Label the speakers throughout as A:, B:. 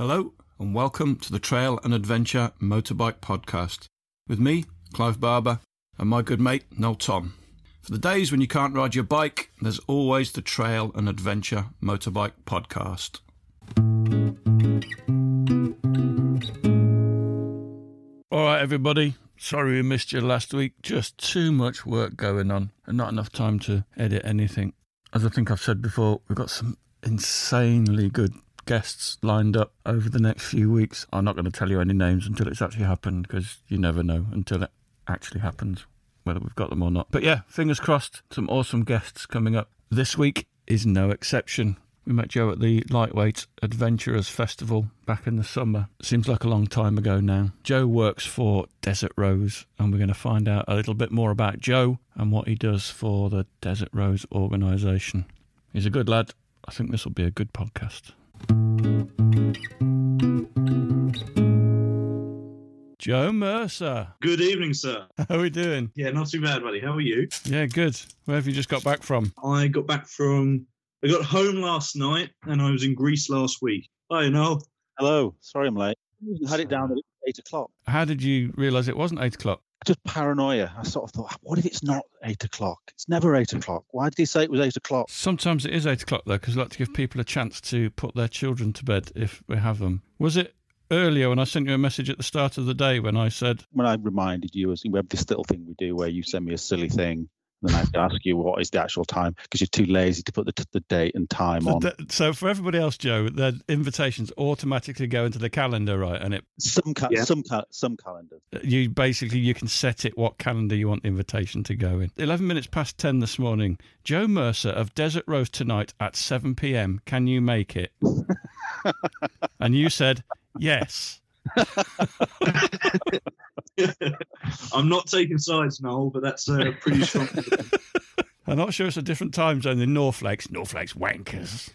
A: Hello, and welcome to the Trail and Adventure Motorbike Podcast with me, Clive Barber, and my good mate, Noel Tom. For the days when you can't ride your bike, there's always the Trail and Adventure Motorbike Podcast. All right, everybody. Sorry we missed you last week. Just too much work going on and not enough time to edit anything. As I think I've said before, we've got some insanely good guests lined up over the next few weeks. I'm not going to tell you any names until it's actually happened because you never know until it actually happens whether we've got them or not. But yeah, fingers crossed, some awesome guests coming up. This week is no exception. We met Joe at the Lightweight Adventurers Festival back in the summer. Seems like a long time ago now. Joe works for Desert Rose, and we're going to find out a little bit more about Joe and what he does for the Desert Rose organisation. He's a good lad. I think this will be a good podcast. Joe Mercer.
B: Good evening, sir.
A: How are we doing?
B: Yeah, not too bad, buddy. How are you?
A: Yeah, good. Where have you just got back from?
B: I got back from. I got home last night, and I was in Greece last week. Hi, Noel.
C: Hello. Sorry I'm late. I had it down at eight o'clock.
A: How did you realise it wasn't eight o'clock?
C: Just paranoia. I sort of thought, what if it's not eight o'clock? It's never eight o'clock. Why did he say it was eight o'clock?
A: Sometimes it is eight o'clock though, because I like to give people a chance to put their children to bed if we have them. Was it earlier when I sent you a message at the start of the day when I said,
C: When I reminded you, as we have this little thing we do where you send me a silly thing, then I have to ask you what is the actual time because you're too lazy to put the, the date and time on.
A: so for everybody else, Joe, the invitations automatically go into the calendar, right? And it
C: Some ca-
B: Yeah.
C: some ca- some calendars.
A: you basically you can set it what calendar you want the invitation to go in. Eleven minutes past ten this morning. Joe Mercer of Desert Rose tonight at seven p.m. Can you make it? and you said yes.
B: I'm not taking sides, Noel, but that's uh, pretty strong.
A: I'm not sure it's a different time zone than Norflakes. Norflakes wankers.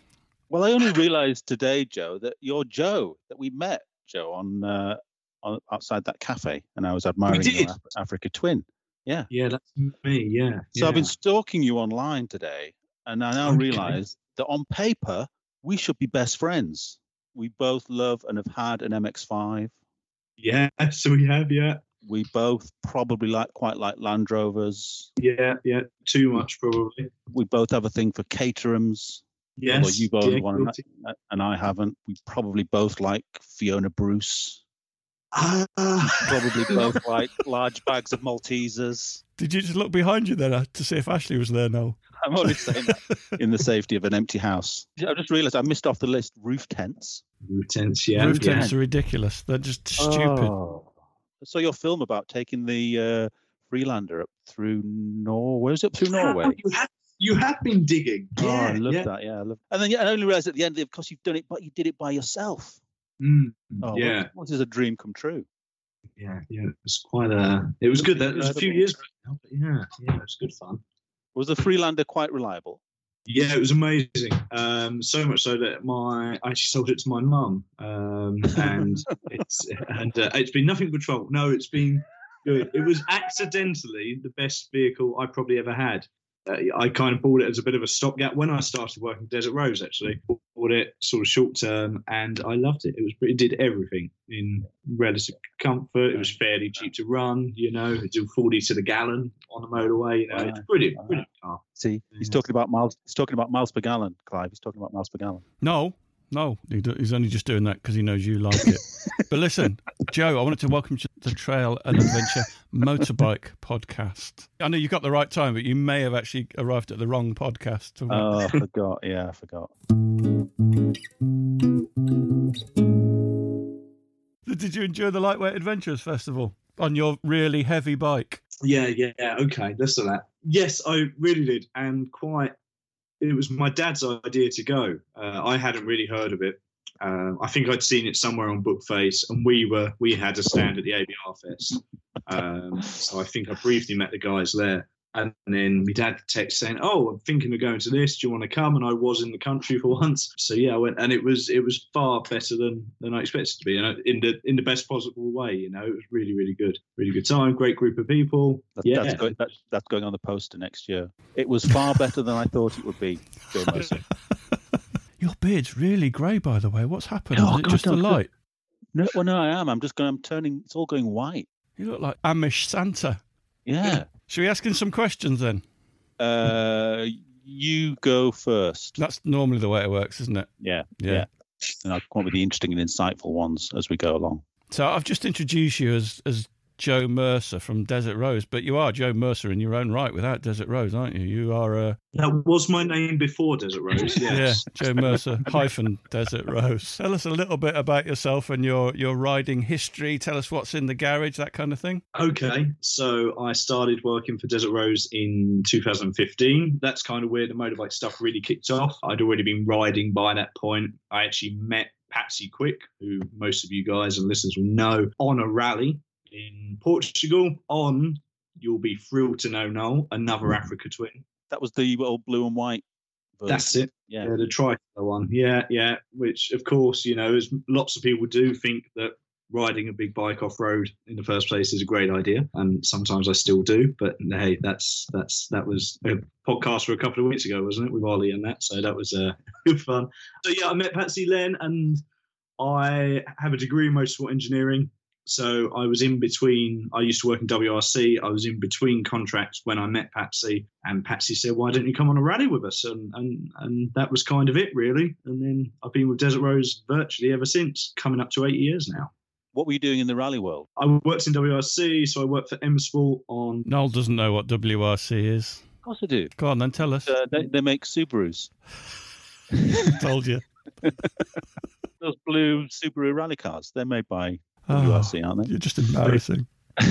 C: Well, I only realised today, Joe, that you're Joe that we met, Joe, on, uh, on outside that cafe, and I was admiring
B: did?
C: your Af- Africa twin.
B: Yeah, yeah, that's me. Yeah.
C: So
B: yeah.
C: I've been stalking you online today, and I now
B: Okay.
C: realise that on paper we should be best friends. We both love and have had an MX-5.
B: Yeah, so we have. Yeah.
C: We both probably like quite like Land Rovers.
B: Yeah. Yeah. Too much, probably.
C: We both have a thing for Caterhams,
B: Yes.
C: although you both
B: yeah,
C: one and. I- and I haven't. We probably both like Fiona Bruce.
B: Ah.
C: Probably both like large bags of Maltesers.
A: Did you just look behind you then uh, to see if Ashley was there? No.
C: I'm only saying that in the safety of an empty house. I just realised I missed off the list roof tents.
B: Roof tents. Yeah.
A: Roof
B: yeah.
A: tents are ridiculous. They're just stupid.
C: Oh. I saw your film about taking the uh, Freelander up through Norway. Where was it up through Norway?
B: You have, you have been digging.
C: Oh,
B: Yeah.
C: I love
B: yeah.
C: that. Yeah, I love. And then yeah, I only realised at the end, of course, you've done it, but you did it by yourself.
B: Mm,
C: Oh,
B: yeah.
C: what, what is a dream come true?
B: Yeah. Yeah. It was quite a. It was good. That it was a few years ago. now, But yeah. Yeah. It was good fun.
C: Was the Freelander quite reliable?
B: Yeah, it was amazing. Um, so much so that my I actually sold it to my mum, um, and it's and uh, it's been nothing but trouble. No, it's been good. It was accidentally the best vehicle I probably ever had. Uh, I kind of bought it as a bit of a stopgap when I started working Desert Rose. Actually, bought it sort of short term, and I loved it. It was it did everything in relative comfort. It was fairly cheap to run. You know, it did forty to the gallon on the motorway. You know, it's
C: Wow.
B: brilliant,
C: Wow.
B: brilliant car.
C: See, he's
B: Yeah.
C: talking about miles. He's talking about miles per gallon, Clive. He's talking about miles per gallon.
A: No, no, he's only just doing that because he knows you like it. but listen, Joe, I wanted to welcome you to the Trail and Adventure Motorbike Podcast. I know you got the right time, but you may have actually arrived at the wrong podcast.
C: Oh, I forgot. Yeah, I forgot.
A: Did you enjoy the Lightweight Adventures Festival on your really heavy bike?
B: Yeah, yeah, yeah. Okay, let's do that. Yes, I really did, and quite. It was my dad's idea to go. Uh, I hadn't really heard of it. Um, I think I'd seen it somewhere on Bookface, and we were we had a stand at the ABR Fest. Um, so I think I briefly met the guys there, and then my dad text saying, "Oh, I'm thinking of going to this. Do you want to come?" And I was in the country for once, so yeah, I went, and it was it was far better than than I expected to be, and in the in the best possible way. You know, it was really really good, really good time, great group of people. Yeah,
C: that's, going, that's, that's going on the poster next year. It was far better than I thought it would be.
A: Your beard's really grey, by the way. What's happened?
C: Oh,
A: Is it
C: God,
A: just the light?
C: No, well, no, I am. I'm just going. I'm turning. It's all going white.
A: You look like Amish Santa.
C: Yeah.
A: Should we ask him some questions then?
C: uh, you go first.
A: That's normally the way it works, isn't it?
C: Yeah.
A: Yeah.
C: Yeah. And I'll come up with the interesting and insightful ones as we go along.
A: So I've just introduced you as as Joe Mercer from Desert Rose, but you are Joe Mercer in your own right without Desert Rose, aren't you? You are uh,
B: That was my name before Desert Rose. Yes.
A: yeah, Joe Mercer hyphen Desert Rose. Tell us a little bit about yourself and your your riding history. Tell us what's in the garage, that kind of thing.
B: Okay, so I started working for Desert Rose in 2015. That's kind of where the motorbike stuff really kicked off. I'd already been riding by that point. I actually met Patsy Quick, who most of you guys and listeners will know, on a rally in Portugal on, you'll be thrilled to know, Noel, another Africa Twin.
C: That was the old blue and white. Version.
B: That's it.
C: Yeah.
B: Yeah, the tricolor one. Yeah, yeah. Which, of course, you know, as lots of people do think that riding a big bike off road in the first place is a great idea, and sometimes I still do. But hey, that's that's that was a podcast for a couple of weeks ago, wasn't it, with Ollie and that? So that was uh, fun. So yeah, I met Patsy Len, and I have a degree in motorsport engineering. So I was in between. I used to work in WRC. I was in between contracts when I met Patsy, and Patsy said, "Why don't you come on a rally with us?" And and and that was kind of it, really. And then I've been with Desert Rose virtually ever since, coming up to eight years now.
C: What were you doing in the rally world?
B: I worked in WRC, so I worked for M Sport on.
A: Noel doesn't know what WRC is.
C: Of course I do.
A: Go on then, tell us.
C: Uh, they, they make Subarus.
A: Told you.
C: Those blue Subaru rally cars. They're made by
A: Oh, ah,
C: WRC, aren't they?
A: you're just embarrassing.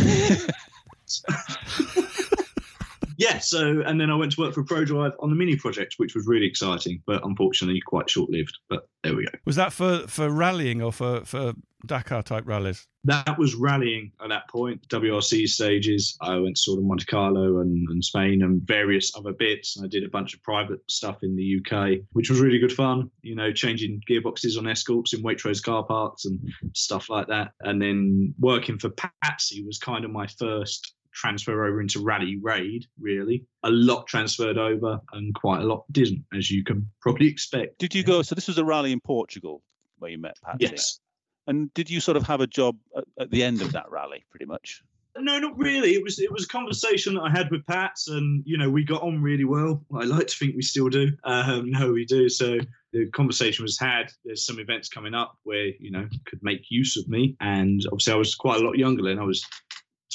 B: Yeah, so and then I went to work for ProDrive on the mini project, which was really exciting, but unfortunately quite short lived. But there we go.
A: Was that for for rallying or for for Dakar type rallies?
B: that was rallying at that point. WRC stages. I went sort of Monte Carlo and, and Spain and various other bits. And I did a bunch of private stuff in the UK, which was really good fun. You know, changing gearboxes on escorts in Waitrose car parks and stuff like that. And then working for Patsy was kind of my first transfer over into rally raid really a lot transferred over and quite a lot didn't as you can probably expect
C: Did you go? So this was a rally in Portugal where you met Patsy.
B: yes
C: And did you sort of have a job at, at the end of that rally, pretty much?
B: No, not really. It was it was a conversation that I had with Pats, and you know we got on really well. I like to think we still do. Um, no, we do. So the conversation was had. There's some events coming up where you know could make use of me, and obviously I was quite a lot younger then. I was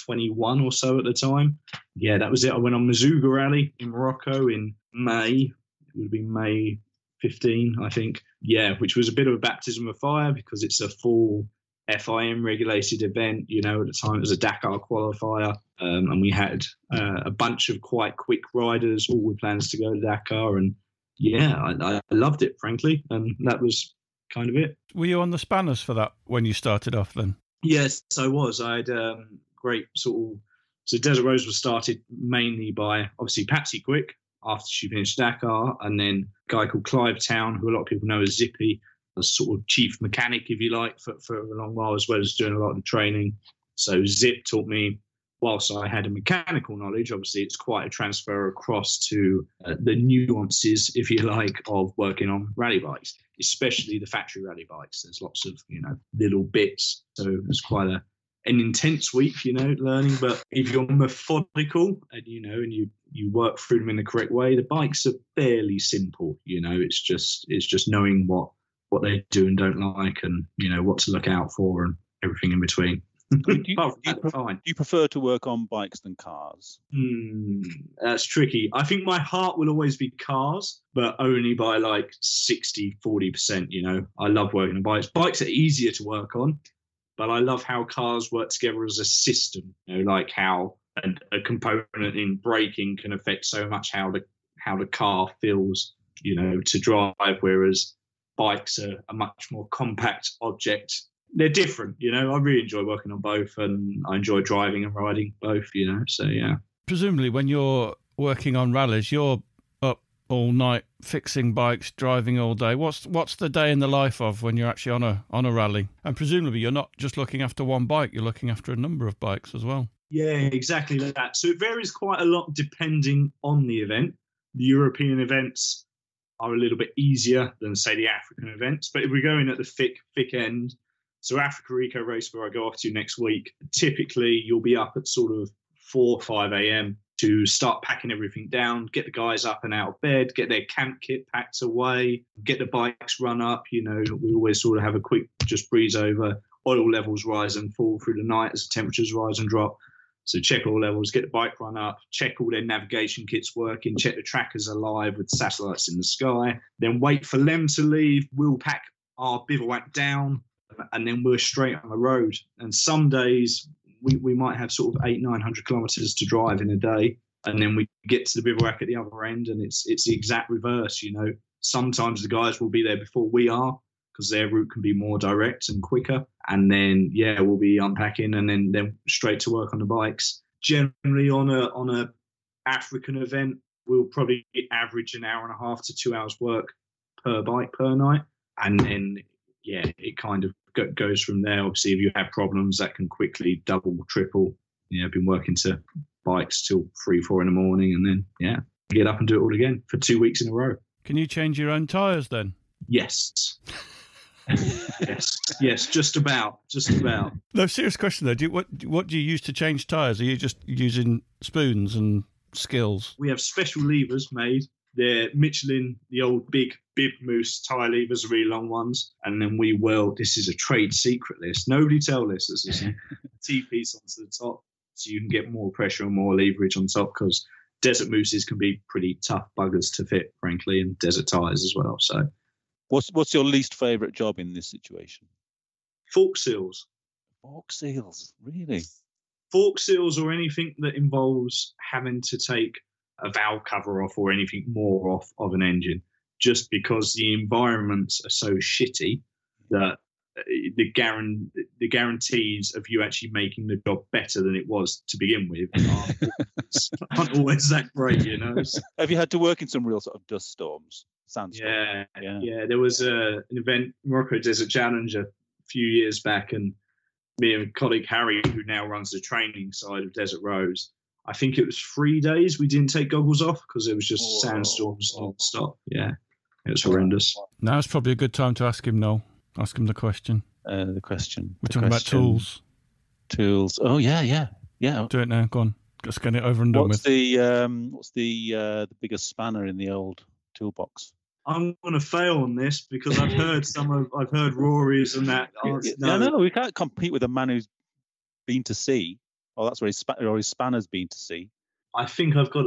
B: 21 or so at the time. Yeah, that was it. I went on Merzouga Rally in Morocco in May. It would have been May 15, I think. Yeah, which was a bit of a baptism of fire because it's a full FIM regulated event. You know, at the time it was a Dakar qualifier, um, and we had uh, a bunch of quite quick riders, all with plans to go to Dakar. And yeah, I, I loved it, frankly, and that was kind of it.
A: Were you on the spanners for that when you started off then?
B: Yes, I was. I'd um, great sort of. So Desert Rose was started mainly by obviously Patsy Quick after she finished Dakar, and then a guy called Clive Town, who a lot of people know as Zippy, as sort of chief mechanic, if you like, for, for a long while, as well as doing a lot of training. So Zip taught me, whilst I had a mechanical knowledge, obviously it's quite a transfer across to uh, the nuances, if you like, of working on rally bikes, especially the factory rally bikes. There's lots of, you know, little bits. So it's quite a an intense week, you know, learning. But if you're methodical and you know, and you you work through them in the correct way, the bikes are fairly simple. You know, it's just it's just knowing what what they do and don't like, and you know what to look out for, and everything in between.
C: you- do you
B: fine.
C: Do you prefer to work on bikes than cars?
B: Hmm, that's tricky. I think my heart will always be cars, but only by like 60, 40%. You know, I love working on bikes. Bikes are easier to work on, but I love how cars work together as a system. You know, like how a, a component in braking can affect so much how the how the car feels, you know, to drive, whereas bikes are a much more compact object. They're different, you know. I really enjoy working on both, and I enjoy driving and riding both, you know. So yeah.
A: Presumably, when you're working on rallies, you're all night fixing bikes, driving all day. What's what's the day in the life of when you're actually on a on a rally? And presumably, you're not just looking after one bike; you're looking after a number of bikes as well.
B: Yeah, exactly that. So it varies quite a lot depending on the event. The European events are a little bit easier than say the African events. But if we're going at the thick thick end, so Africa Eco Race where I go off to next week, typically you'll be up at sort of four or five a.m. to start packing everything down, get the guys up and out of bed, get their camp kit packed away, get the bikes run up. You know, we always sort of have a quick just breeze over. Oil levels rise and fall through the night as the temperatures rise and drop. So check all levels, get the bike run up, check all their navigation kits working, check the trackers alive with satellites in the sky, then wait for them to leave. We'll pack our bivouac down and then we're straight on the road. And some days we, we might have sort of eight, nine hundred kilometers to drive in a day. And then we get to the bivouac at the other end and it's it's the exact reverse, you know. Sometimes the guys will be there before we are because their route can be more direct and quicker. And then yeah, we'll be unpacking and then then straight to work on the bikes. Generally on a on a African event, we'll probably average an hour and a half to two hours work per bike per night. And then yeah, it kind of goes from there. Obviously, if you have problems, that can quickly double, triple. You know, I've been working to bikes till three, four in the morning, and then yeah, get up and do it all again for two weeks in a row.
A: Can you change your own tyres then?
B: Yes. yes, yes, just about, just about.
A: No, serious question though. Do you, what what do you use to change tyres? Are you just using spoons and skills?
B: We have special levers made. They're Michelin, the old big bib mousse tire levers, really long ones, and then we weld. This is a trade secret list. Nobody tell this. This is a T piece onto the top, so you can get more pressure and more leverage on top because desert mousses can be pretty tough buggers to fit, frankly, and desert tires as well. So
C: What's what's your least favourite job in this situation?
B: fork seals,
C: Fork seals, really?
B: fork seals, or anything that involves having to take a valve cover off or anything more off of an engine, just because the environments are so shitty that uh, the guaran- the guarantees of you actually making the job better than it was to begin with aren't always, aren't always that great, you know.
C: Have you had to work in some real sort of dust storms, sandstorms?
B: yeah,
C: Yeah.
B: yeah. There was a, an event, Morocco Desert Challenge, a few years back, and me and colleague Harry, who now runs the training side of Desert Rose, I think it was three days we didn't take goggles off because it was just
C: Whoa.
B: sandstorms non-stop. Yeah, it was horrendous.
A: Now's probably a good time to ask him. No, ask him the question.
C: Uh, the question.
A: We're
C: the
A: talking about tools.
C: Tools. Oh yeah, yeah, yeah.
A: Do it now. Go on. Let's get it over and done
C: What's
A: with.
C: the um, what's the uh, the biggest spanner in the old toolbox?
B: I'm going to fail on this because I've heard some of I've heard Rory's and that. answer.
C: Yeah, no, we can't compete with a man who's been to sea. Oh, that's where his, spa- or his spanner's been to sea.
B: I think I've got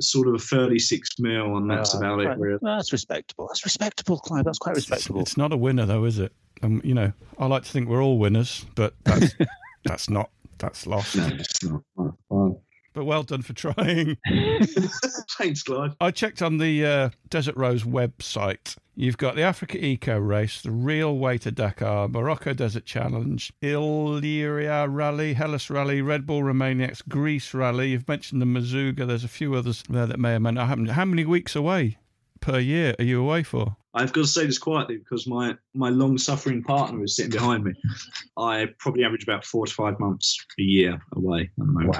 B: sort of a 36 mil, and that's
C: Ah,
B: about it. Really.
C: that's respectable. That's respectable, Clive. That's quite
A: It's,
C: respectable.
A: it's not a winner though, is it? Um, you know, I like to think we're all winners, but that's that's not. That's lost.
B: No, it's not. Fine.
A: But well done for trying.
B: Thanks, Clive.
A: I checked on the uh, Desert Rose website. You've got the Africa Eco Race, the Real Way to Dakar, Morocco Desert Challenge, Illyria Rally, Hellas Rally, Red Bull Romaniacs, Greece Rally. You've mentioned the Merzouga. There's a few others there that may or may not happen. How many weeks away per year are you away for?
B: I've got to say this quietly because my, my long suffering partner is sitting behind me. I probably average about four to five months a year away at the moment.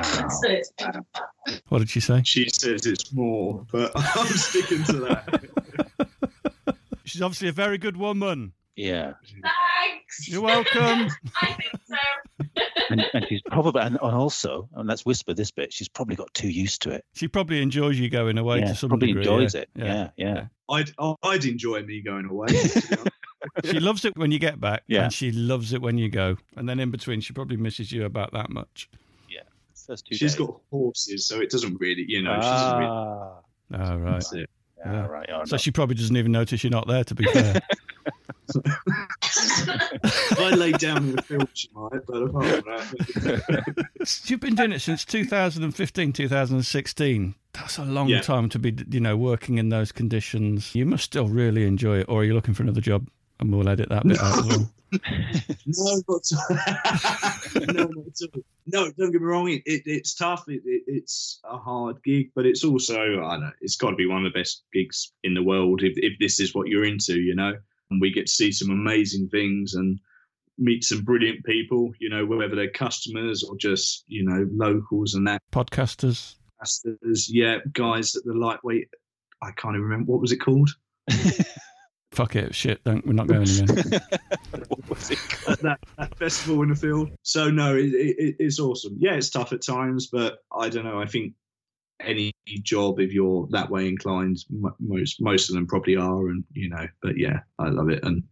A: What did she say?
B: She says it's more, but I'm sticking to that.
A: She's obviously a very good woman.
C: Yeah,
D: Thanks.
A: You're welcome.
D: I think so.
C: And, and she's probably and, and also, and let's whisper this bit. She's probably got too used to it.
A: she probably enjoys you going away
C: yeah,
A: to some
C: probably
A: degree.
C: enjoys
A: yeah.
C: it. Yeah, yeah.
B: I'd, I'd enjoy me going away. to be honest.
A: She loves it when you get back,
C: Yeah.
A: and she loves it when you go. And then in between, she probably misses you about that much.
C: First two
B: She's
C: days.
B: got horses, so it doesn't really, you know, she doesn't really.
C: ah,
A: Oh, right.
C: Yeah,
A: Yeah.
C: right. oh,
A: So
C: no.
A: she probably doesn't even notice you're not there, to be fair.
B: If I lay down in the field, she might, but apart from that.
A: You've been doing it since 2015, 2016. That's a long
B: Yeah.
A: time to be, you know, working in those conditions. You must still really enjoy it, or are you looking for another job? And we'll edit that bit out as well.
B: No, not no, not. No, don't get me wrong. It, it, it's tough. It, it, it's a hard gig, but it's also I don't know. It's got to be one of the best gigs in the world if if this is what you're into, you know. And we get to see some amazing things and meet some brilliant people, you know, whether they're customers or just you know locals and that.
A: Podcasters.
B: There's yeah, guys at the lightweight. I can't even remember what was it called.
A: Fuck it, shit, don't, we're not going again.
C: what was it called?
B: that, that festival in the field. So no, it, it, it's awesome. Yeah, it's tough at times, but I don't know. I think any job, if you're that way inclined, most most of them probably are, and you know. But yeah, I love it, and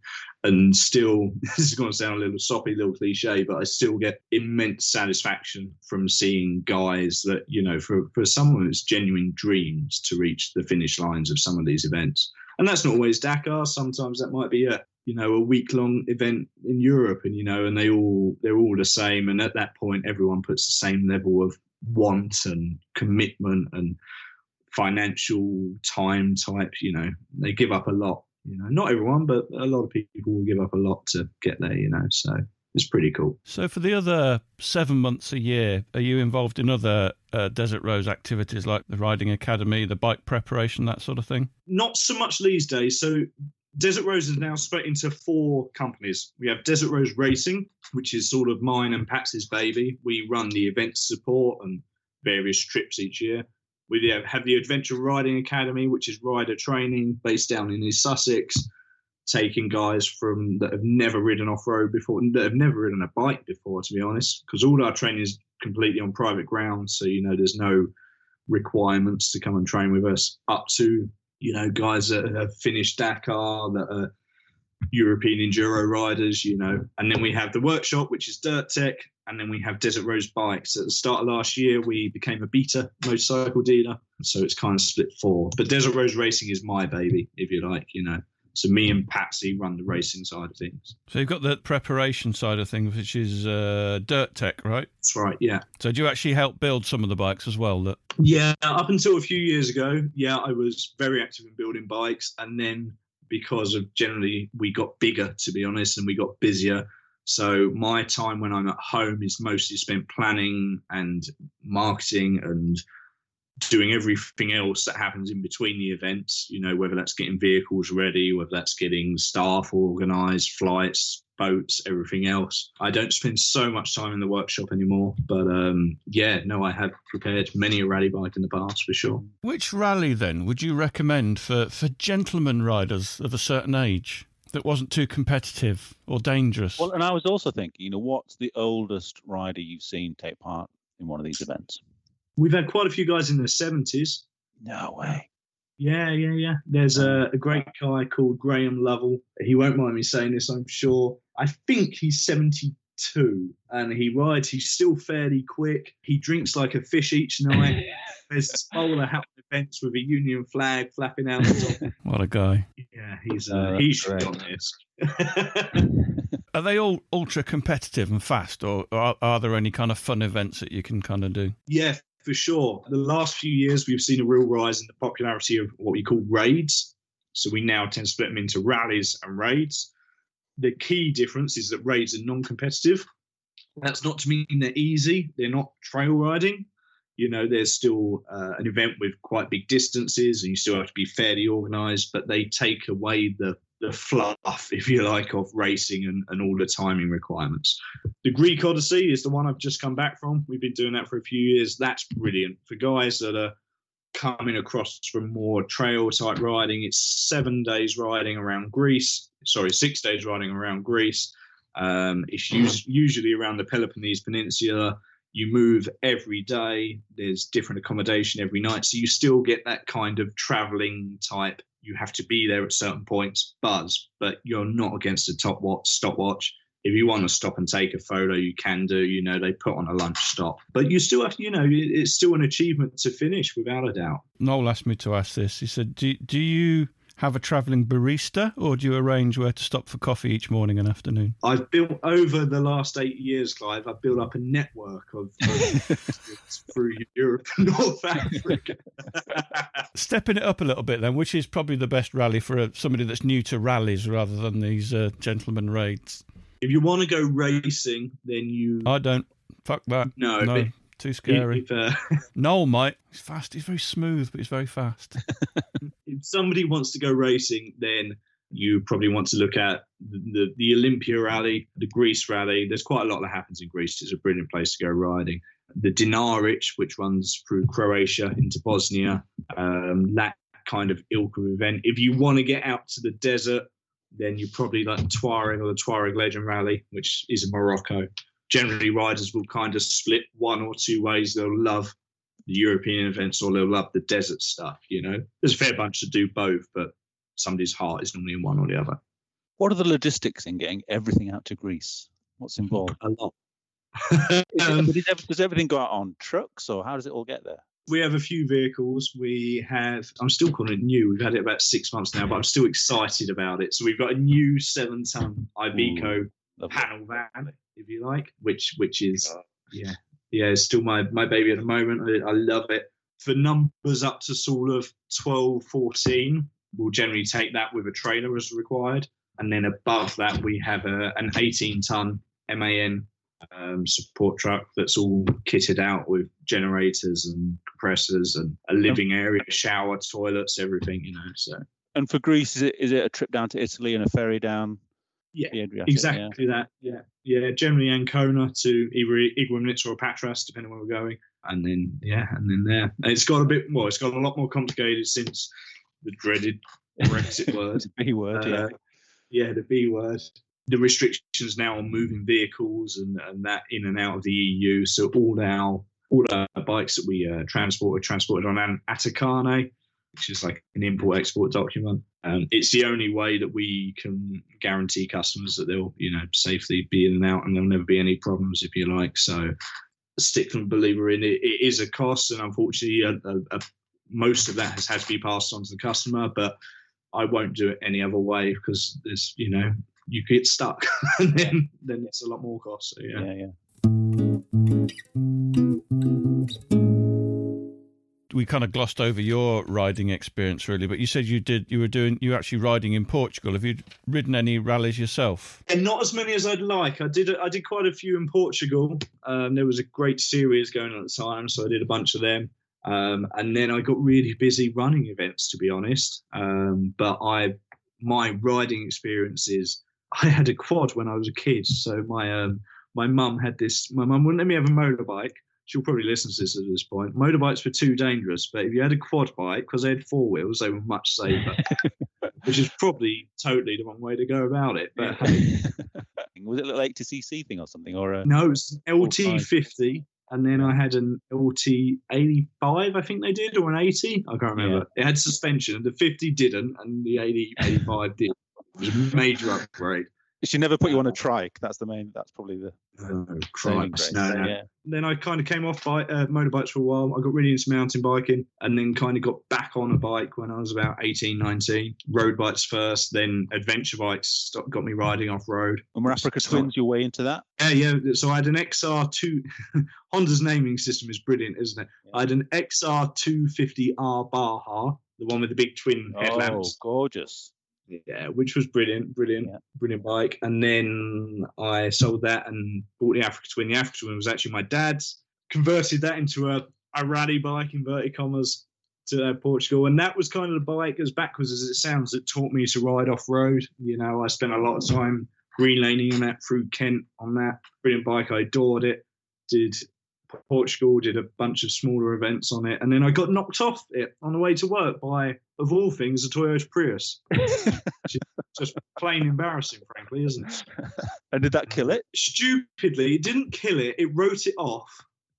B: and still, this is going to sound a little soppy, little cliche, but I still get immense satisfaction from seeing guys that you know, for for someone it's genuine dreams to reach the finish lines of some of these events, and that's not always Dakar. Sometimes that might be a you know a week long event in Europe, and you know, and they all they're all the same, and at that point, everyone puts the same level of want and commitment and financial time type. You know, they give up a lot. You know, not everyone, but a lot of people will give up a lot to get there. You know, so it's pretty cool.
A: so, for the other seven months a year, are you involved in other uh, Desert Rose activities like the riding academy, the bike preparation, that sort of thing?
B: not so much these days. So Desert Rose is now split into four companies. We have Desert Rose Racing, which is sort of mine and Patsy's baby. We run the event support and various trips each year. We have- the Adventure Riding Academy, which is rider training based down in East Sussex, taking guys from that have never ridden off road before, that have never ridden a bike before, to be honest, because all our training is completely on private ground. So, you know, there's no requirements to come and train with us up to you know, guys that have finished Dakar, that are European enduro riders, you know. And then we have the workshop, which is Dirt Tech, and then we have Desert Rose Bikes. At the start of last year, we became a beta motorcycle dealer, so it's kind of split four. But Desert Rose Racing is my baby, if you like, you know. So me and Patsy run the racing side of things.
A: So, you've got the preparation side of things, which is uh, dirt tech, right?
B: That's right, yeah.
A: So, do you actually help build some of the bikes as well? That
B: Yeah, up until a few years ago, yeah, I was very active in building bikes, and then because of generally we got bigger, to be honest, and we got busier. So my time when I'm at home is mostly spent planning and marketing and doing everything else that happens in between the events. You know, whether that's getting vehicles ready, whether that's getting staff organised, flights, boats, everything else. I don't spend so much time in the workshop anymore, but um, yeah, no, I have prepared many a rally bike in the past for sure.
A: which rally then would you recommend for for gentlemen riders of a certain age that wasn't too competitive or dangerous?
C: Well, and I was also thinking, you know, what's the oldest rider you've seen take part in one of these events?
B: We've had quite a few guys in their seventies.
C: No way.
B: Yeah, yeah, yeah. There's a, a great guy called Graham Lovell. He won't mind me saying this, I'm sure. I think he's 72 and he rides. He's still fairly quick. He drinks like a fish each night. There's bowler hat events with a Union flag flapping out the top.
A: what a guy!
B: Yeah, he's uh,
C: that's
B: he should be
C: great.
B: on this.
A: Are they all ultra competitive and fast, or are, are there any kind of fun events that you can kind of do?
B: Yeah, for sure. The last few years, we've seen a real rise in the popularity of what we call raids. So we now tend to split them into rallies and raids. The key difference is that raids are non competitive. That's not to mean they're easy, they're not trail riding. You know, there's still uh, an event with quite big distances and you still have to be fairly organized, but they take away the, the fluff, if you like, of racing and, and all the timing requirements. The Greek Odyssey is the one I've just come back from. We've been doing that for a few years. That's brilliant for guys that are coming across from more trail type riding. It's seven days riding around Greece. Sorry, six days riding around Greece. Um, it's us- usually around the Peloponnese Peninsula. You move every day. There's different accommodation every night, so you still get that kind of traveling type. You have to be there at certain points, buzz, but you're not against a top watch stopwatch if you want to stop and take a photo, you can do. You know, they put on a lunch stop, but you still have, you know, it's still an achievement to finish without a doubt.
A: Noel asked me to ask this. He said, "Do do you have a travelling barista, or do you arrange where to stop for coffee each morning and afternoon?"
B: I've built over the last eight years, Clive. I've built up a network of, through Europe and North Africa.
A: Stepping it up a little bit, then, which is probably the best rally for a, somebody that's new to rallies rather than these uh, gentleman raids.
B: if you want to go racing, then you
A: I don't. Fuck that.
B: no.
A: No, too scary.
B: If, uh,
A: Noel might. He's fast. He's very smooth, but he's very fast.
B: if somebody wants to go racing, then you probably want to look at the, the, the Olympia Rally, the Greece Rally. There's quite a lot that happens in Greece. It's a brilliant place to go riding. The Dinaric, which runs through Croatia into Bosnia, um, Lak kind of ilk of event. If you want to get out to the desert, then you probably like the Tuareg or the Tuareg Legend Rally, which is in Morocco. Generally, riders will kind of split one or two ways. They'll love the European events or they'll love the desert stuff. You know, there's a fair bunch to do both, but somebody's heart is normally in one or the other.
C: What are the logistics in getting everything out to Greece? What's involved?
B: A lot.
C: Is it-
B: Um,
C: does, everything go out on trucks, or how does it all get there?
B: we have a few vehicles. We have, I'm still calling it new. We've had it about six months now, but I'm still excited about it. So we've got a new seven ton Iveco
C: Lovely.
B: panel van, if you like, which which is yeah yeah it's still my my baby at the moment. I, I love it. For numbers up to sort of 12, 14, we'll generally take that with a trailer as required, and then above that we have a, an 18 ton MAN um, support truck that's all kitted out with generators and compressors and a living area, shower, toilets, everything. You know, so
C: And for Greece, is it is it a trip down to Italy and a ferry down
B: yeah. Exactly that. Yeah. Yeah. Generally Ancona to either Igoumenitsa or Patras, depending where we're going. And then, yeah, and then there. And it's got a bit more, it's got a lot more complicated since the dreaded Brexit word.
C: Yeah. B word, yeah.
B: Uh, yeah, the B word. The restrictions now on moving vehicles and, and that in and out of the EU. So all our all our bikes that we uh, transport are transported on an ATA carnet, which is like an import export document. Um, it's the only way that we can guarantee customers that they'll you know safely be in and out and there'll never be any problems if you like. So a stickling believer in it. It is a cost, and unfortunately, a, a, a, most of that has had to be passed on to the customer. But I won't do it any other way because there's, you know, you get stuck and then then it's a lot more cost. So yeah.
C: yeah, yeah.
A: We kind of glossed over your riding experience, really, but you said you did. You were doing. You were actually riding in Portugal. Have you ridden any rallies yourself?
B: And not as many as I'd like. I did I did quite a few in Portugal. Um, there was a great series going on at the time, so I did a bunch of them. Um, and then I got really busy running events, to be honest. Um, but I my riding experiences. I had a quad when I was a kid, so my um, my mum had this. My mum wouldn't let me have a motorbike. She'll probably listen to this at this point. Motorbikes were too dangerous, but if you had a quad bike, because they had four wheels, they were much safer. which is probably totally the wrong way to go about it. But hey,
C: was it a little 80cc thing or something? Or a,
B: no, it was an
C: All
B: LT 50, and then I had an LT 85, I think they did, or an 80. I can't remember. It had suspension. and The 50 didn't, and the 80, 85 did. It was a major upgrade.
C: She never put you on a trike. That's the main. That's probably the
B: Oh,
C: saving
B: No, no.
C: Yeah.
B: then I kind of came off by, uh, motorbikes for a while. I got really into mountain biking and then kind of got back on a bike when I was about 18, 19. Road bikes first, then adventure bikes stopped, got me riding off road.
C: And were Africa
B: So-
C: Twins your way into that?
B: Yeah, yeah. So I had an XR2. Honda's naming system is brilliant, isn't it? I had an XR250R Baja, the one with the big twin
C: Oh,
B: headlamps.
C: gorgeous.
B: Yeah, which was brilliant, brilliant,
C: Yeah.
B: brilliant bike. And then I sold that and bought the Africa Twin. The Africa Twin was actually my dad's. Converted that into a, a rally bike, inverted commas, to uh, Portugal. And that was kind of the bike, as backwards as it sounds, that taught me to ride off road. You know, I spent a lot of time green laning on that through Kent on that. Brilliant bike. I adored it. Did Portugal, did a bunch of smaller events on it. And then I got knocked off it on the way to work by, of all things, a Toyota Prius. Just plain embarrassing, frankly, isn't it?
C: And did that kill it?
B: Stupidly, it didn't kill it. It wrote it off.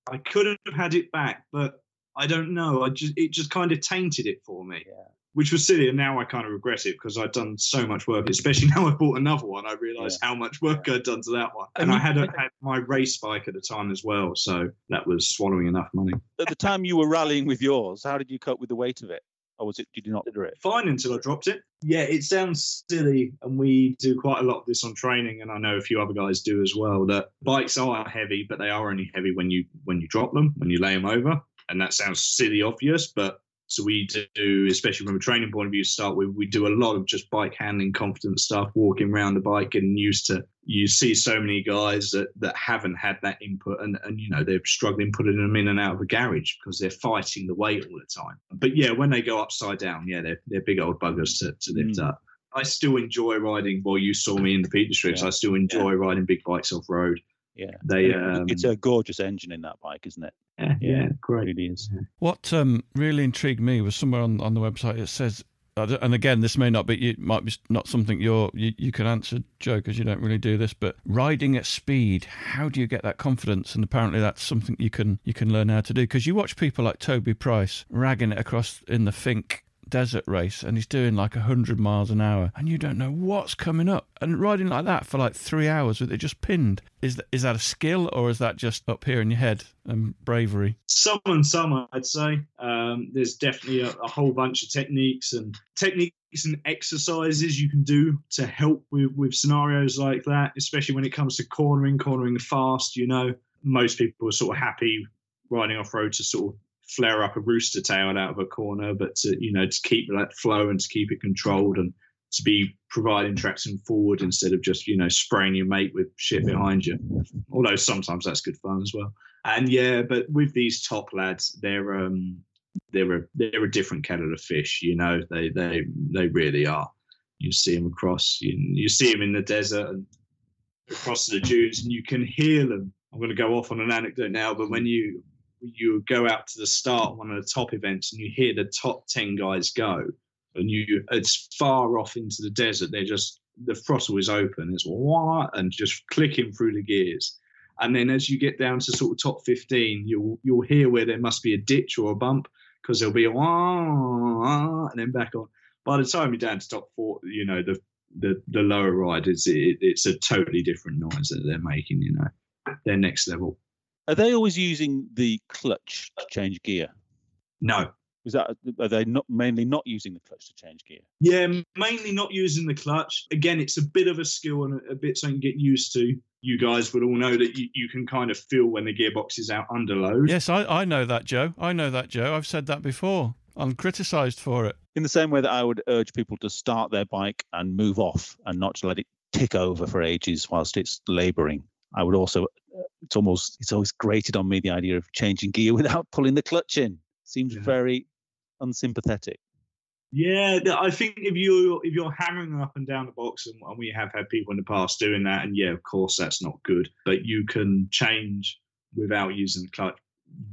B: I could have had it back, but I don't know. I just it just kind of tainted it for me,
C: Yeah.
B: Which was silly. And now I kind of regret it because I'd done so much work. Especially now I bought another one, I realised how much work I'd done to that one. And
C: And
B: I had a, had my race bike at the time as well, so that was swallowing enough money.
C: At the time you were rallying with yours, how did you cope with the weight of it? Or was it did you not do it?
B: fine until I dropped it. Yeah, it sounds silly, and we do quite a lot of this on training, and I know a few other guys do as well. That bikes are heavy, but they are only heavy when you when you drop them, when you lay them over, and that sounds silly obvious, but so we do, especially from a training point of view, start with, we do a lot of just bike handling, confidence stuff, walking around the bike, getting used to. You see so many guys that, that haven't had that input, and, and you know they're struggling putting them in and out of a garage because they're fighting the weight all the time. But yeah, when they go upside down, yeah, they're they're big old buggers to, to lift
C: Mm.
B: up. I still enjoy riding. Well, you saw me in the Peak Districts.
C: Yeah.
B: I still enjoy riding big bikes off road.
C: Yeah,
B: They, um,
C: it's a gorgeous engine in that bike, isn't it?
B: Yeah,
C: Yeah.
B: yeah,
C: It
B: great.
C: really is.
A: What um, really intrigued me was somewhere on, on the website it says, and again, this may not be, it might be not something you're you, you can answer, Joe, because you don't really do this. But riding at speed, how do you get that confidence? And apparently, that's something you can you can learn how to do. Because you watch people like Toby Price ragging it across in the Finke desert race, and he's doing like hundred miles an hour, and you don't know what's coming up. And riding like that for like three hours with it just pinned, is that, is that a skill or is that just up here in your head and bravery?
B: Some and some, I'd say. Um, there's definitely a, a whole bunch of techniques and techniques and exercises you can do to help with, with scenarios like that, especially when it comes to cornering, cornering fast. You know, most people are sort of happy riding off road to sort of flare up a rooster tail out of a corner, but to, you know, to keep that flow and to keep it controlled and to be providing traction forward instead of just, you know, spraying your mate with shit behind you. Although sometimes that's good fun as well. And yeah, but with these top lads, they're um they're a they're a different kettle of fish. You know, they they they really are. You see them across, you, you see them in the desert and across the dunes, and you can hear them. I'm going to go off on an anecdote now, but when you you go out to the start one of the top events and you hear the top ten guys go, and you it's far off into the desert, they're just the throttle is open, it's what and just clicking through the gears. And then as you get down to sort of top 15, you'll you'll hear where there must be a ditch or a bump because there'll be a wah, and then back on. By the time you're down to top four, you know the the, the lower riders, it, it's a totally different noise that they're making. You know, they're next level.
C: Are they always using the clutch to change gear?
B: No,
C: Is that are they not mainly not using the clutch to change gear?
B: yeah, mainly not using the clutch. Again, it's a bit of a skill and a, a bit something to get used to. You guys would all know that you, you can kind of feel when the gearbox is out under load.
A: Yes, I, I know that, Joe. I know that, Joe. I've said that before. I'm criticised for it.
C: In the same way that I would urge people to start their bike and move off and not to let it tick over for ages whilst it's labouring. I would also, it's almost, it's always grated on me the idea of changing gear without pulling the clutch in. Seems
B: Yeah.
C: very unsympathetic.
B: Yeah, I think if you if you're hammering up and down the box, and, and we have had people in the past doing that, and yeah, of course that's not good. But you can change without using the clutch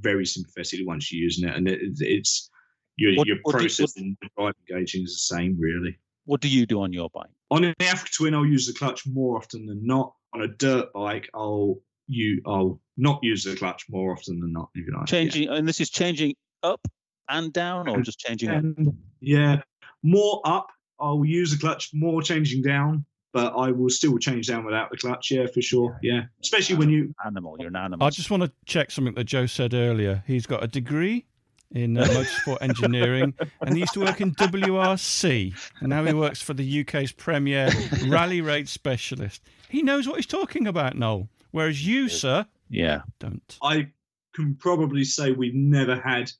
B: very sympathetically once you're using it, and it, it's your
C: What-
B: your
C: what do
B: process in the driving gauging is the same really.
C: What do you do on your bike?
B: On an Africa Twin, I'll use the clutch more often than not. On a dirt bike, I'll you I'll not use the clutch more often than not. If you like, yeah.
C: Changing, and this is changing up and down, or just changing up?
B: And, yeah, more up. I'll use the clutch more changing down, but I will still change down without the clutch. Yeah, for sure. Yeah, especially when you.
C: Animal, you're an animal.
A: I just want to check something that Joe said earlier. He's got a degree in uh, motorsport engineering, and he used to work in WRC, and now he works for the UK's premier rally raid specialist. He knows what he's talking about, Noel. Whereas you, sir,
C: yeah.
A: don't.
B: I can probably say we've never had.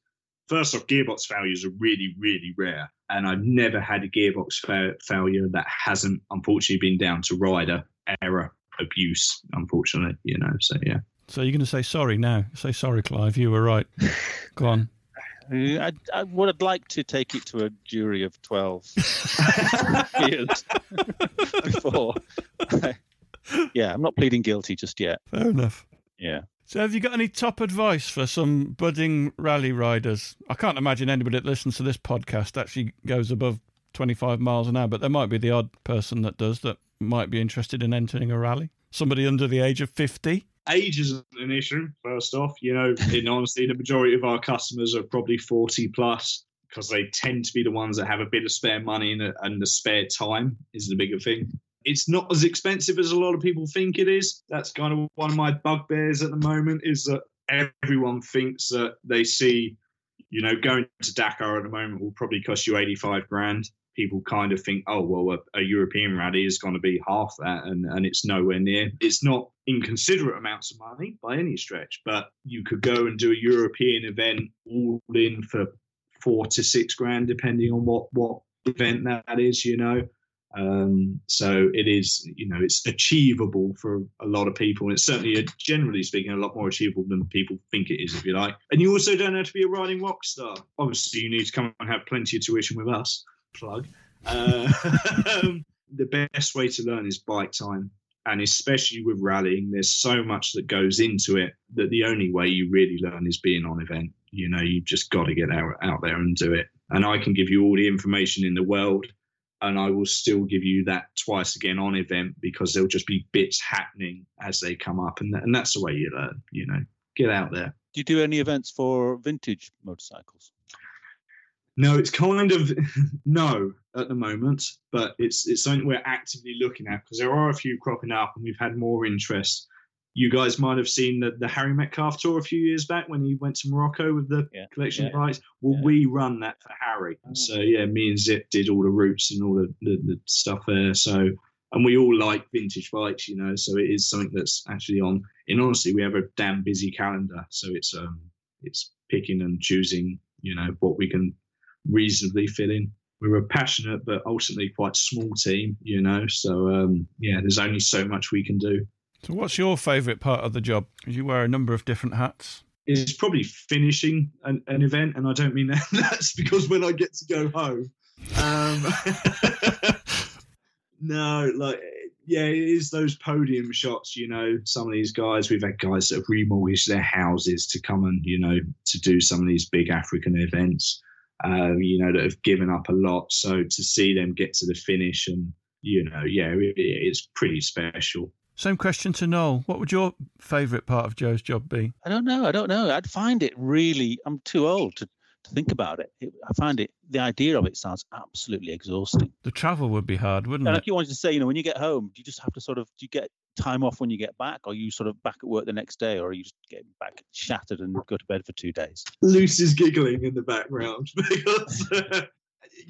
B: First off, gearbox failures are really, really rare, and I've never had a gearbox fa- failure that hasn't, unfortunately, been down to rider error, abuse. Unfortunately, you know. So yeah.
A: So you're going to say sorry now? Say sorry, Clive. You were right. Go on.
C: I, I would have liked to take it to a jury of 12 years before. yeah, I'm not pleading guilty just yet.
A: Fair enough.
C: Yeah.
A: So, have you got any top advice for some budding rally riders? I can't imagine anybody that listens to this podcast actually goes above 25 miles an hour, but there might be the odd person that does that might be interested in entering a rally. Somebody under the age of 50.
B: Age isn't an issue. First off, you know, in honesty, the majority of our customers are probably forty plus because they tend to be the ones that have a bit of spare money and, and the spare time is the bigger thing. It's not as expensive as a lot of people think it is. That's kind of one of my bugbears at the moment is that everyone thinks that they see, you know, going to Dakar at the moment will probably cost you 85 grand. People kind of think, oh, well, a, a European rally is going to be half that, and, and it's nowhere near. It's not inconsiderate amounts of money by any stretch, but you could go and do a European event all in for four to six grand, depending on what, what event that is, you know. Um, so it is, you know, it's achievable for a lot of people. It's certainly, uh, generally speaking, a lot more achievable than people think it is, if you like. And you also don't have to be a riding rock star. Obviously, you need to come and have plenty of tuition with us. Plug. Uh, the best way to learn is bike time. and especially with rallying, there's so much that goes into it that the only way you really learn is being on event. You know, you just got to get out, out there and do it. And I can give you all the information in the world, and I will still give you that twice again on event because there'll just be bits happening as they come up, and and that's the way you learn. You know, get out there.
C: Do you do any events for vintage motorcycles?
B: No, it's kind of no at the moment, but it's it's something we're actively looking at because there are a few cropping up, and we've had more interest. You guys might have seen the, the Harry Metcalfe tour a few years back when he went to Morocco with the
C: Yeah,
B: collection
C: yeah,
B: bikes. Well,
C: yeah.
B: we run that for Harry,
C: Oh.
B: so yeah, me and Zip did all the routes and all the, the, the stuff there. So, and we all like vintage bikes, you know. So it is something that's actually on. And honestly, we have a damn busy calendar, so it's um it's picking and choosing, you know, what we can reasonably fit in. We're a passionate but ultimately quite small team, you know. So um, yeah, there's only so much we can do.
A: So, what's your favourite part of the job? You wear a number of different hats.
B: It's probably finishing an, an event, and I don't mean that. That's because when I get to go home. Um, no, like yeah, it is those podium shots. You know, some of these guys. We've had guys that have remortgaged their houses to come and you know to do some of these big African events. Um, you know that have given up a lot. So to see them get to the finish and you know, yeah, it, it's pretty special.
A: Same question to Noel. What would your favourite part of Joe's job be?
C: I don't know. I don't know. I'd find it really. I'm too old to, to think about it. it. I find it. The idea of it sounds absolutely exhausting.
A: The travel would be hard, wouldn't
C: And
A: it?
C: like you wanted to say, you know, when you get home, do you just have to sort of do you get time off when you get back, are you sort of back at work the next day, or are you just getting back shattered and go to bed for two days?
B: Lucy's giggling in the background because,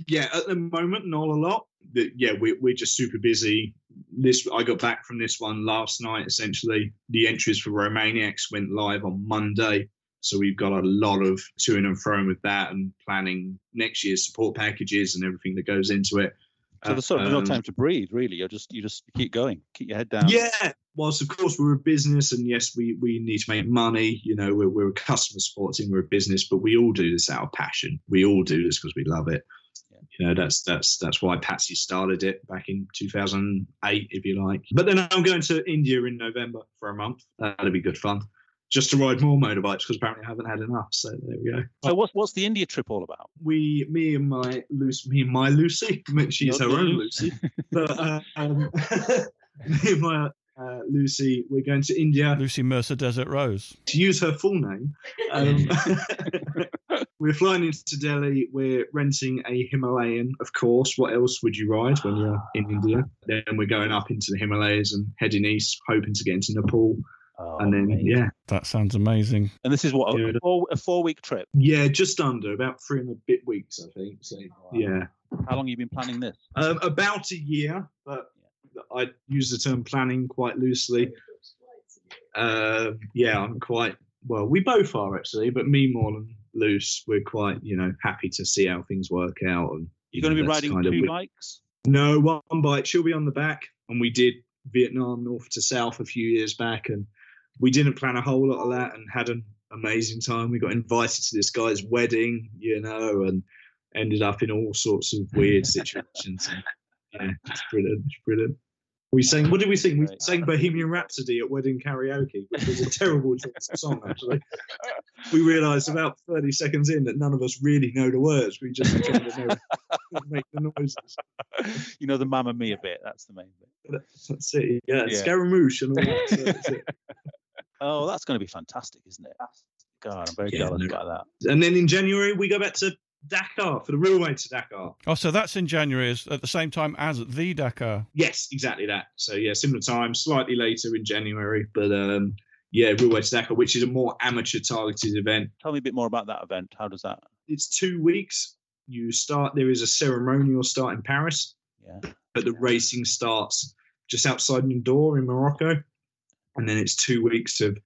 B: yeah, at the moment, not a lot. Yeah, we're, we're just super busy. This I got back from this one last night. Essentially, the entries for Romaniacs went live on Monday, so we've got a lot of to and fro with that and planning next year's support packages and everything that goes into it.
C: So there's sort of no
B: Um,
C: time to breathe, really. You're just you just keep going, keep your head down.
B: Yeah, whilst of course we're a business, and yes, we we need to make money. You know, we're we're a customer support team, we're a business, but we all do this out of passion. We all do this because we love it.
C: Yeah.
B: You know, that's that's that's why Patsy started it back in 2008, if you like. But then I'm going to India in November for a month. That'll be good fun. Just to ride more motorbikes because apparently I haven't had enough. So there we go.
C: So what's what's the India trip all about?
B: We, me and my Lucy, me and my Lucy, I mean, she's her
C: Not
B: own. Lucy, but uh, um, me and my uh, Lucy, we're going to India
A: Lucy Mercer Desert Rose.
B: to use her full name. Um, we're flying into Delhi. We're renting a Himalayan, of course. What else would you ride when you're in India? Then we're going up into the Himalayas and heading east, hoping to get into Nepal.
C: Oh,
B: and then,
C: mate.
B: yeah,
A: That sounds amazing.
C: And this is what
B: Yeah.
C: a four, a four week trip.
B: yeah, just under about three and a bit weeks, I think. So,
C: Wow.
B: yeah.
C: How long have you been planning this?
B: Um, about a year, but I use the term planning quite loosely. Um, yeah, I'm quite well. We both are actually, but me more than loose. We're quite, you know, happy to see how things work out. And
C: You're going to be riding
B: kind
C: two
B: wi-
C: bikes.
B: No, one bike. She'll be on the back, and we did Vietnam north to south a few years back, and we didn't plan a whole lot of that, and had an amazing time. We got invited to this guy's wedding, you know, and ended up in all sorts of weird situations. And, yeah, it's brilliant. It's brilliant. We sang. What did we sing? We sang Bohemian Rhapsody at wedding karaoke, which was a terrible song. Actually, we realised about thirty seconds in that none of us really know the words. We just know, make the noises.
C: you know the Mamma Mia bit. That's the main bit.
B: That's it. Yeah,
C: Yeah.
B: Scaramouche and all that. So that's it.
C: Oh, that's going to be fantastic, isn't it? God, I'm very
B: Yeah,
C: jealous
B: no.
C: about that.
B: And then in January we go back to Dakar for the real way to Dakar.
A: Oh, so that's in January, is at the same time as the Dakar.
B: Yes, exactly that. So yeah, similar time, slightly later in January, but um, yeah, real way to Dakar, which is a more amateur targeted event.
C: Tell me a bit more about that event. How does that?
B: It's two weeks. You start. There is a ceremonial start in Paris,
C: Yeah.
B: but the racing starts just outside Nador in Morocco, and then it's two weeks of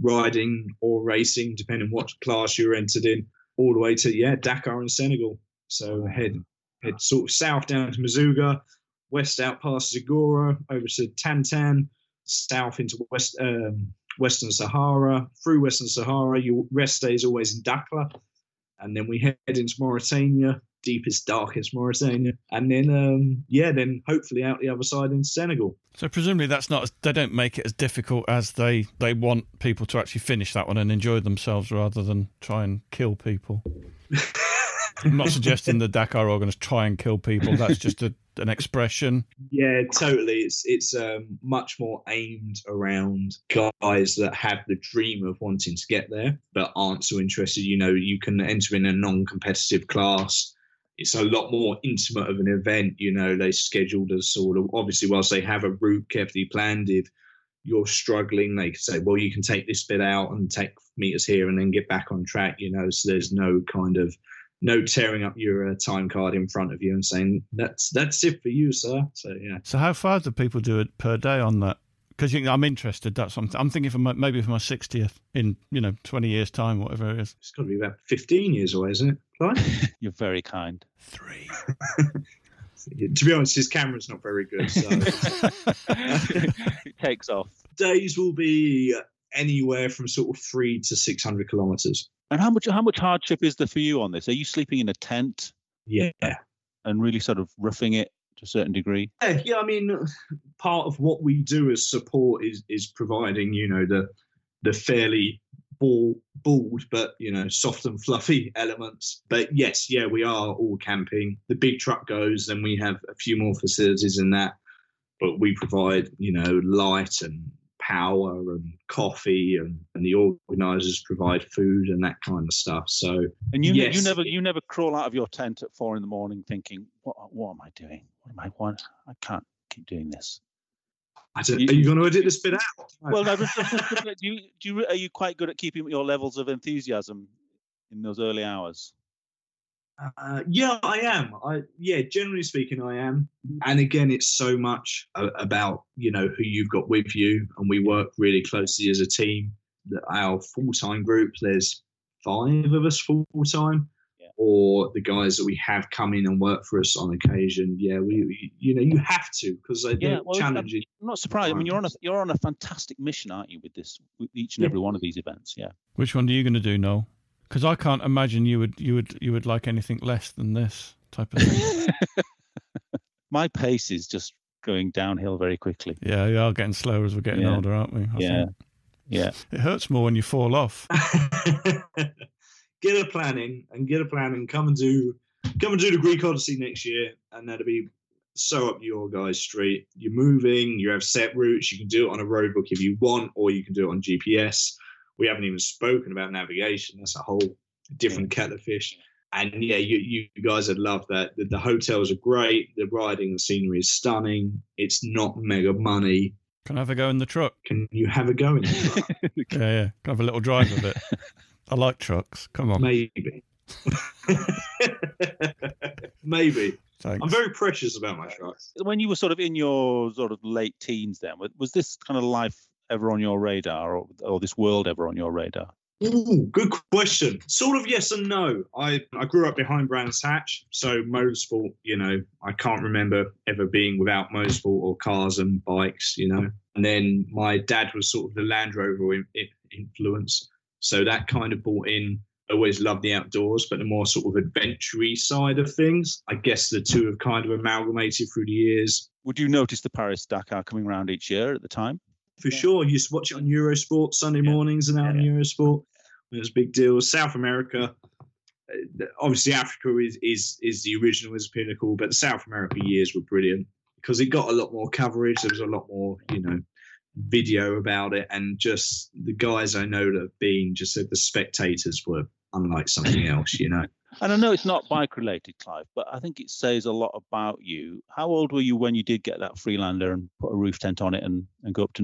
B: riding or racing, depending what class you're entered in, all the way to yeah Dakar in Senegal. So head head sort of south down to Merzouga, west out past Zagora, over to Tantan, south into west um, Western Sahara, through Western Sahara. Your rest day is always in Dakhla, and then we head into Mauritania, deepest, darkest Mauritania, and then um, yeah, then hopefully out the other side in Senegal.
A: So presumably that's not. They don't make it as difficult as they they want people to actually finish that one and enjoy themselves rather than try and kill people. I'm not suggesting the Dakar are going to try and kill people. That's just a, an expression.
B: Yeah, totally. It's it's um, much more aimed around guys that have the dream of wanting to get there but aren't so interested. You know, you can enter in a non-competitive class. It's a lot more intimate of an event. You know, they scheduled a sort of obviously whilst they have a route carefully planned. If you're struggling, they can say, well, you can take this bit out and take meters here and then get back on track. You know, so there's no kind of no tearing up your uh, time card in front of you and saying that's that's it for you, sir. So yeah.
A: So how far do people do it per day on that? Because I'm interested. That's something I'm thinking for my, maybe for my 60th in you know 20 years time, whatever it is.
B: It's got to be about 15 years away, isn't it? Clive?
C: You're very kind.
A: Three.
B: to be honest, his camera's not very good. So
C: it takes off.
B: days will be anywhere from sort of three to 600 kilometers.
C: And how much how much hardship is there for you on this? Are you sleeping in a tent
B: Yeah.
C: and really sort of roughing it to a certain degree?
B: Yeah, yeah, I mean, part of what we do as support is is providing, you know, the the fairly ball, bald but you know soft and fluffy elements. But yes, yeah, we are all camping. The big truck goes, then we have a few more facilities in that, but we provide, you know, light and power and coffee and, and the organisers provide food and that kind of stuff. So
C: And you you never you never crawl out of your tent at four in the morning thinking, what what am I doing? What am I what I can't keep doing this.
B: I don't,
C: You-
B: are you going to edit this bit out?
C: Well, no, do you do you are you quite good at keeping your levels of enthusiasm in those early hours?
B: Uh, yeah, I am. I yeah, generally speaking, I am. And again, it's so much a- about you know who you've got with you, and we work really closely as a team. That Our full time group, there's five of us full time,
C: Yeah.
B: Or the guys that we have come in and work for us on occasion. Yeah, we, we you know you have to because they're
C: Yeah, well,
B: challenging.
C: I'm not surprised. I mean, you're on a you're on a fantastic mission, aren't you, with this with each and
B: Yeah.
C: every one of these events? Yeah.
A: Which one are you going to do, Noel? Because I can't imagine you would you would you would like anything less than this type of thing.
C: My pace is just going downhill very quickly.
A: yeah, we are getting slower as we're getting
C: Yeah.
A: older, aren't we? I
C: Yeah.
A: think.
C: Yeah.
A: It hurts more when you fall off.
B: get a plan in and get a plan and come and do come and do the Greek Odyssey next year, and that'll be so up your guys' street. You're moving, you have set routes, you can do it on a road book if you want, or you can do it on GPS. We haven't even spoken about navigation. That's a whole different kettle of fish. And yeah, you, you guys would love that. The, the hotels are great. The riding, the scenery is stunning. It's not mega money.
A: Can I have a go in the truck?
B: Can you have a go in it?
A: Yeah, yeah. Can I have a little drive of it? I like trucks. Come on.
B: Maybe. Maybe.
A: Thanks.
B: I'm very precious about my trucks.
C: When you were sort of in your sort of late teens, then was- was this kind of life ever on your radar, or, or this world ever on your radar?
B: Ooh, good question. Sort of yes and no. I, I grew up behind Brands Hatch, so motorsport, you know, I can't remember ever being without motorsport or cars and bikes, you know. And then my dad was sort of the Land Rover in, in, influence, so that kind of brought in. I always loved the outdoors, but the more sort of adventure side of things. I guess the two have kind of amalgamated through the years.
C: Would you notice the Paris Dakar coming around each year at the time?
B: for
C: Yeah.
B: sure. Used to watch it on Eurosport Sunday
C: Yeah.
B: mornings and out on
C: Yeah.
B: Eurosport. It was a big deal. South America, uh, obviously Africa is is is the original is pinnacle, but the South America years were brilliant because it got a lot more coverage. There was a lot more, you know, video about it, and just the guys I know that have been just said the spectators were unlike something else. You know,
C: And I know it's not bike related, Clive, but I think it says a lot about you. How old were you when you did get that Freelander and put a roof tent on it and, and go up to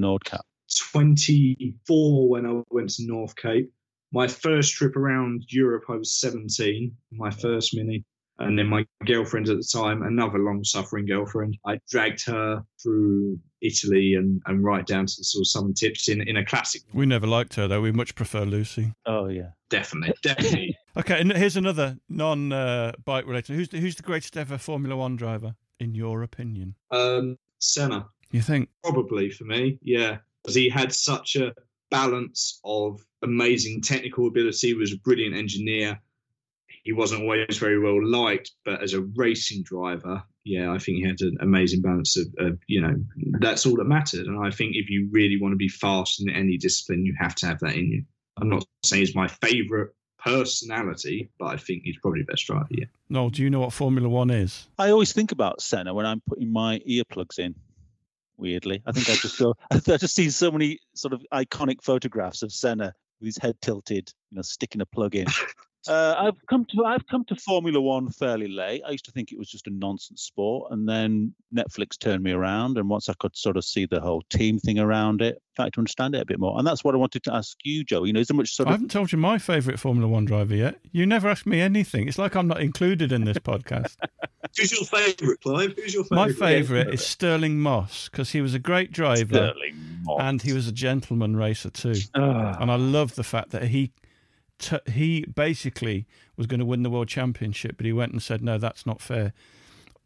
B: twenty four when I went to North Cape. My first trip around Europe, I was 17, my first mini. And then my girlfriend at the time, another long suffering girlfriend, I dragged her through Italy and, and right down to the sort of southern tips in, in a classic.
A: We never liked her though. We much prefer Lucy.
C: Oh, yeah.
B: Definitely, definitely.
A: Okay, and here's another non-bike related. Who's the, who's the greatest ever Formula One driver in your opinion?
B: um, Senna,
A: You think?
B: probably for me, yeah. Because he had such a balance of amazing technical ability, was a brilliant engineer. He wasn't always very well liked, but as a racing driver, yeah, I think he had an amazing balance of, of, you know, that's all that mattered. And I think if you really want to be fast in any discipline, you have to have that in you. I'm not saying he's my favourite personality, but I think he's probably the best driver. Yeah.
A: Noel, do you know what Formula One is?
C: I always think about Senna when I'm putting my earplugs in. Weirdly, I think I just go. I just see so many sort of iconic photographs of Senna with his head tilted, you know, sticking a plug in. Uh, I've come to I've come to Formula One fairly late. I used to think it was just a nonsense sport, and then Netflix turned me around. And once I could sort of see the whole team thing around it, I tried to understand it a bit more. And that's what I wanted to ask you, Joe. You know, is there much sort
A: I
C: of
A: haven't told you my favourite Formula One driver yet. You never asked me anything. It's like I'm not included in this podcast.
B: Who's your favourite, Clive? Who's your
A: my
B: favourite?
A: favourite is Stirling Moss because he was a great driver
C: Stirling Moss?
A: and he was a gentleman racer too.
C: Ah.
A: And I love the fact that he t- he basically was going to win the world championship, but he went and said, "No, that's not fair.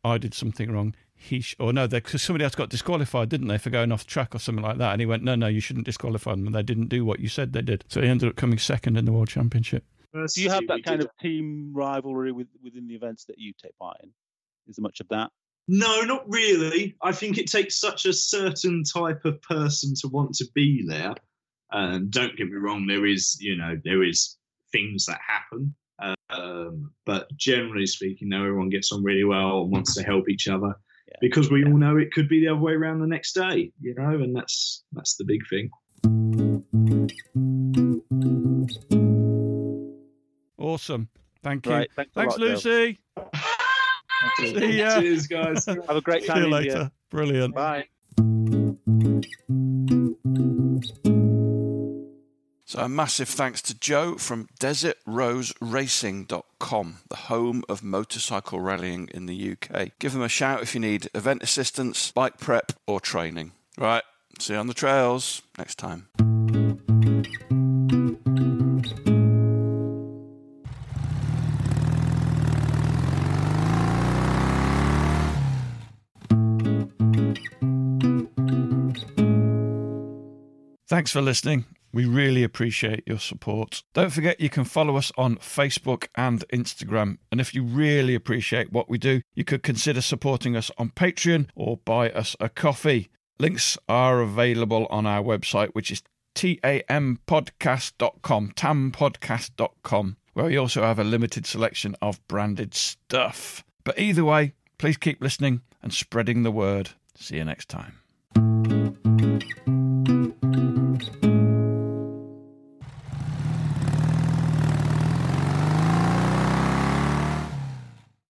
A: I did something wrong." He sh- or no, because somebody else got disqualified, didn't they, for going off track or something like that? And he went, "No, no, you shouldn't disqualify them." They didn't do what you said they did, so he ended up coming second in the world championship.
C: Do you have that kind of team rivalry with, within the events that you take part in? Is there much of that?
B: No, not really. I think it takes such a certain type of person to want to be there. Um, don't get me wrong, there is, you know, there is things that happen. Um, but generally speaking, no, everyone gets on really well and wants to help each other
C: Yeah.
B: because we all know it could be the other way around the next day, you know, and that's that's the big thing.
A: Awesome, thank you.
C: Right. Thanks,
A: Thanks,
C: lot,
A: Lucy.
C: Thank you.
A: See ya.
B: Cheers, guys.
C: Have a great time.
A: See
C: you
A: later.
C: India.
A: Brilliant.
C: Bye.
E: So, a massive thanks to Joe from DesertRoseRacing.com, the home of motorcycle rallying in the UK. Give them a shout if you need event assistance, bike prep, or training. Right, see you on the trails next time.
A: Thanks for listening. We really appreciate your support. Don't forget you can follow us on Facebook and Instagram. And if you really appreciate what we do, you could consider supporting us on Patreon or buy us a coffee. Links are available on our website, which is tampodcast.com, tampodcast.com, where we also have a limited selection of branded stuff. But either way, please keep listening and spreading the word. See you next time.